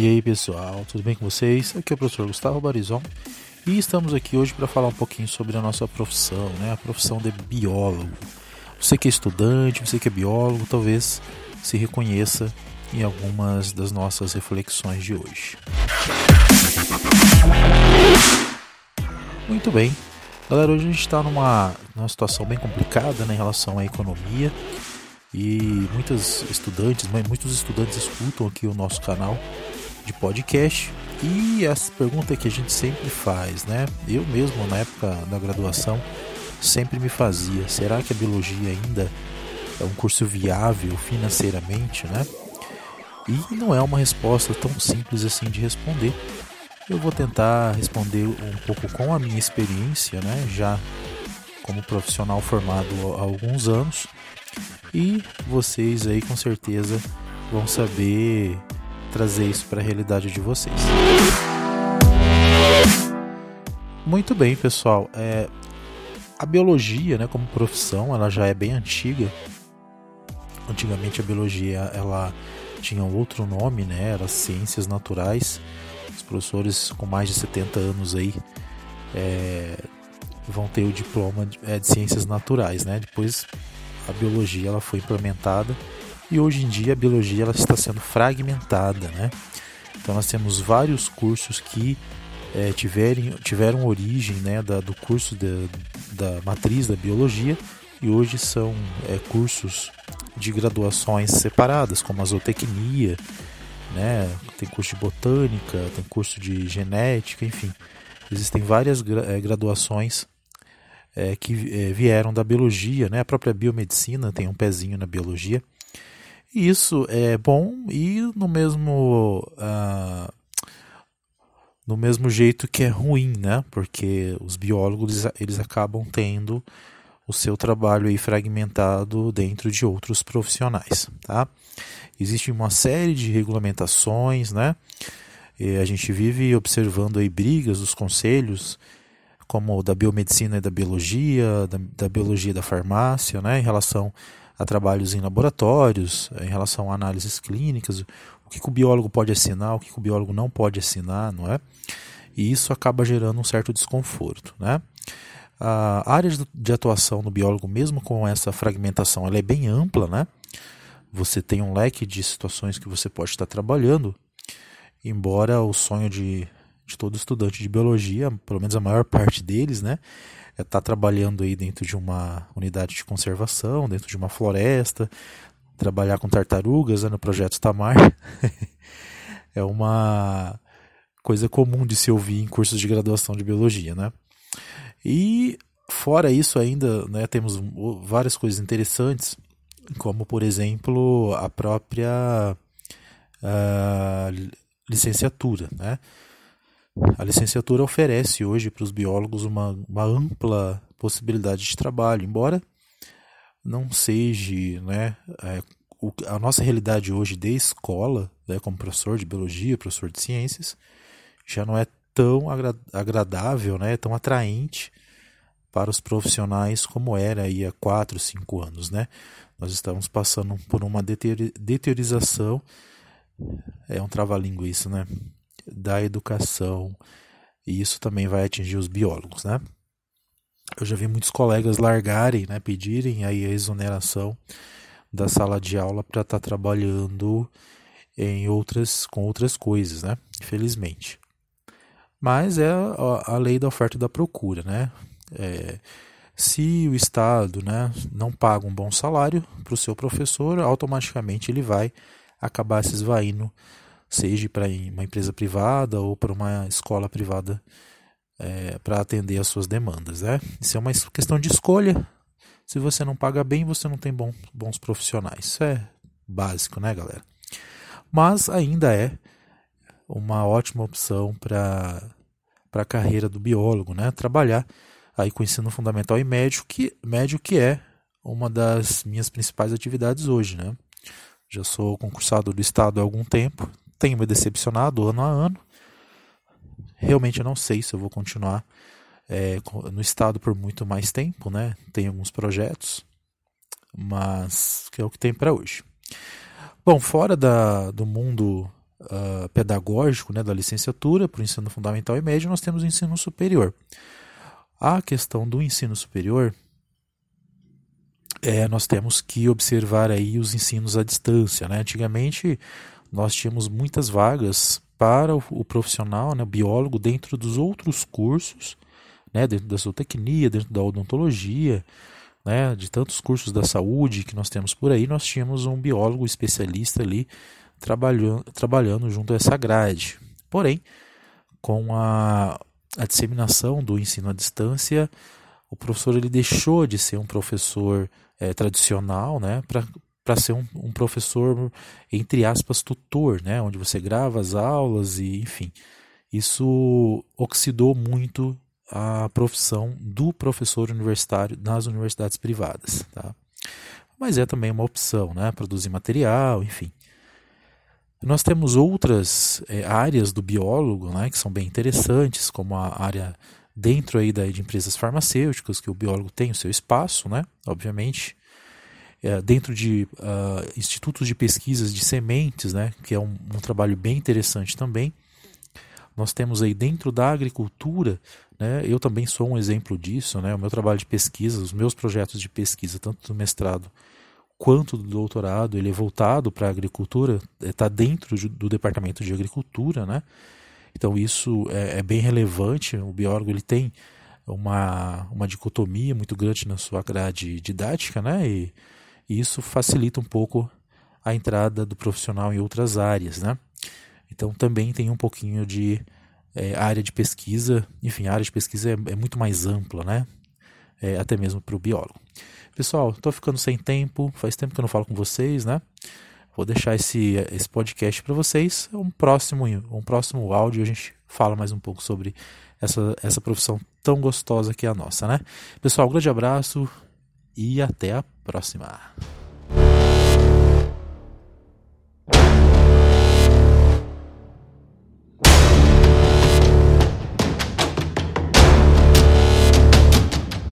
E aí pessoal, tudo bem com vocês? Aqui é o professor Gustavo Barizon e estamos aqui hoje para falar um pouquinho sobre a nossa profissão, né? a profissão de biólogo. Você que é estudante, você que é biólogo, talvez se reconheça em algumas das nossas reflexões de hoje. Muito bem, galera, hoje a gente está numa, numa situação bem complicada né, em relação à economia e muitos estudantes, muitos estudantes escutam aqui o nosso canal de podcast. E essa pergunta que a gente sempre faz, né? Eu mesmo na época da graduação sempre me fazia: será que a biologia ainda é um curso viável financeiramente, né? E não é uma resposta tão simples assim de responder. Eu vou tentar responder um pouco com a minha experiência, né? Já como profissional formado há alguns anos. E vocês aí com certeza vão saber trazer isso para a realidade de vocês. Muito bem, pessoal. É, a biologia, né, como profissão, ela já é bem antiga. Antigamente a biologia ela tinha outro nome, né? Era ciências naturais. Os professores com mais de 70 anos aí é, vão ter o diploma de, é, de ciências naturais, né? Depois a biologia ela foi implementada e hoje em dia a biologia ela está sendo fragmentada, né? Então nós temos vários cursos que é, tiverem, tiveram origem né, da, do curso de, da matriz da biologia e hoje são é, cursos de graduações separadas, como a zootecnia, né? tem curso de botânica, tem curso de genética, enfim. Existem várias gra é, graduações é, que é, vieram da biologia, né? a própria biomedicina tem um pezinho na biologia. Isso é bom e no mesmo uh, no mesmo jeito que é ruim, né? Porque os biólogos eles acabam tendo o seu trabalho aí fragmentado dentro de outros profissionais, tá? Existe uma série de regulamentações, né? E a gente vive observando aí brigas dos conselhos, como da biomedicina e da biologia, da, da biologia e da farmácia, né? Em relação a trabalhos em laboratórios, em relação a análises clínicas, o que, que o biólogo pode assinar, o que, que o biólogo não pode assinar, não é? E isso acaba gerando um certo desconforto, né? A área de atuação do biólogo, mesmo com essa fragmentação, ela é bem ampla, né? Você tem um leque de situações que você pode estar trabalhando, embora o sonho de, de todo estudante de biologia, pelo menos a maior parte deles, né, é estar tá trabalhando aí dentro de uma unidade de conservação, dentro de uma floresta, trabalhar com tartarugas né, no projeto Tamar. é uma coisa comum de se ouvir em cursos de graduação de biologia, né? E fora isso ainda, né, temos várias coisas interessantes, como por exemplo a própria uh, licenciatura, né? A licenciatura oferece hoje para os biólogos uma, uma ampla possibilidade de trabalho, embora não seja né, é, a nossa realidade hoje de escola, né, como professor de biologia, professor de ciências, já não é tão agra agradável, né, tão atraente para os profissionais como era aí há 4, 5 anos. Né? Nós estamos passando por uma deteriorização, é um trava-língua isso, né? Da educação, e isso também vai atingir os biólogos, né? Eu já vi muitos colegas largarem, né, pedirem aí a exoneração da sala de aula para estar tá trabalhando em outras com outras coisas, né? Infelizmente. Mas é a, lei da oferta e da procura, né? É, se o Estado né, não paga um bom salário para o seu professor, automaticamente ele vai acabar se esvaindo seja para uma empresa privada ou para uma escola privada é, para atender às suas demandas. Né? Isso é uma questão de escolha. Se você não paga bem, você não tem bom, bons profissionais. Isso é básico, né, galera? Mas ainda é uma ótima opção para a carreira do biólogo, né? Trabalhar aí com ensino fundamental e médio, que, médio que é uma das minhas principais atividades hoje, né? Já sou concursado do Estado há algum tempo, tenho me decepcionado ano a ano. Realmente eu não sei se eu vou continuar é, no estado por muito mais tempo, né? Tem alguns projetos, mas que é o que tem para hoje. Bom, fora da, do mundo uh, pedagógico né, da licenciatura para o ensino fundamental e médio, nós temos o ensino superior. A questão do ensino superior, é, nós temos que observar aí os ensinos à distância. Né? Antigamente, nós tínhamos muitas vagas para o, o profissional, né, o biólogo, dentro dos outros cursos, né, dentro da zootecnia, dentro da odontologia, né, de tantos cursos da saúde que nós temos por aí, nós tínhamos um biólogo especialista ali trabalhando, trabalhando junto a essa grade. Porém, com a, a disseminação do ensino à distância, o professor ele deixou de ser um professor é, tradicional né, para ser um, um, professor, entre aspas, tutor, né, onde você grava as aulas e, enfim. Isso oxidou muito a profissão do professor universitário nas universidades privadas. Tá? Mas é também uma opção, né? produzir material, enfim. Nós temos outras é, áreas do biólogo né, que são bem interessantes, como a área dentro aí da, de empresas farmacêuticas, que o biólogo tem o seu espaço, né, obviamente. É, dentro de uh, institutos de pesquisas de sementes, né, que é um, um, trabalho bem interessante também. Nós temos aí dentro da agricultura, né, eu também sou um exemplo disso, né, o meu trabalho de pesquisa, os meus projetos de pesquisa, tanto do mestrado quanto do doutorado, ele é voltado para a agricultura, está é, dentro do departamento de agricultura, né? Então isso é, é, bem relevante. O biólogo ele tem uma, uma dicotomia muito grande na sua grade didática, né? E, e isso facilita um pouco a entrada do profissional em outras áreas, né? Então também tem um pouquinho de é, área de pesquisa, enfim, a área de pesquisa é, é muito mais ampla, né? É, até mesmo para o biólogo. Pessoal, estou ficando sem tempo, faz tempo que eu não falo com vocês, né? Vou deixar esse, esse podcast para vocês. Um próximo, um próximo áudio a gente fala mais um pouco sobre essa, essa profissão tão gostosa que é a nossa, né? Pessoal, um grande abraço e até a próxima.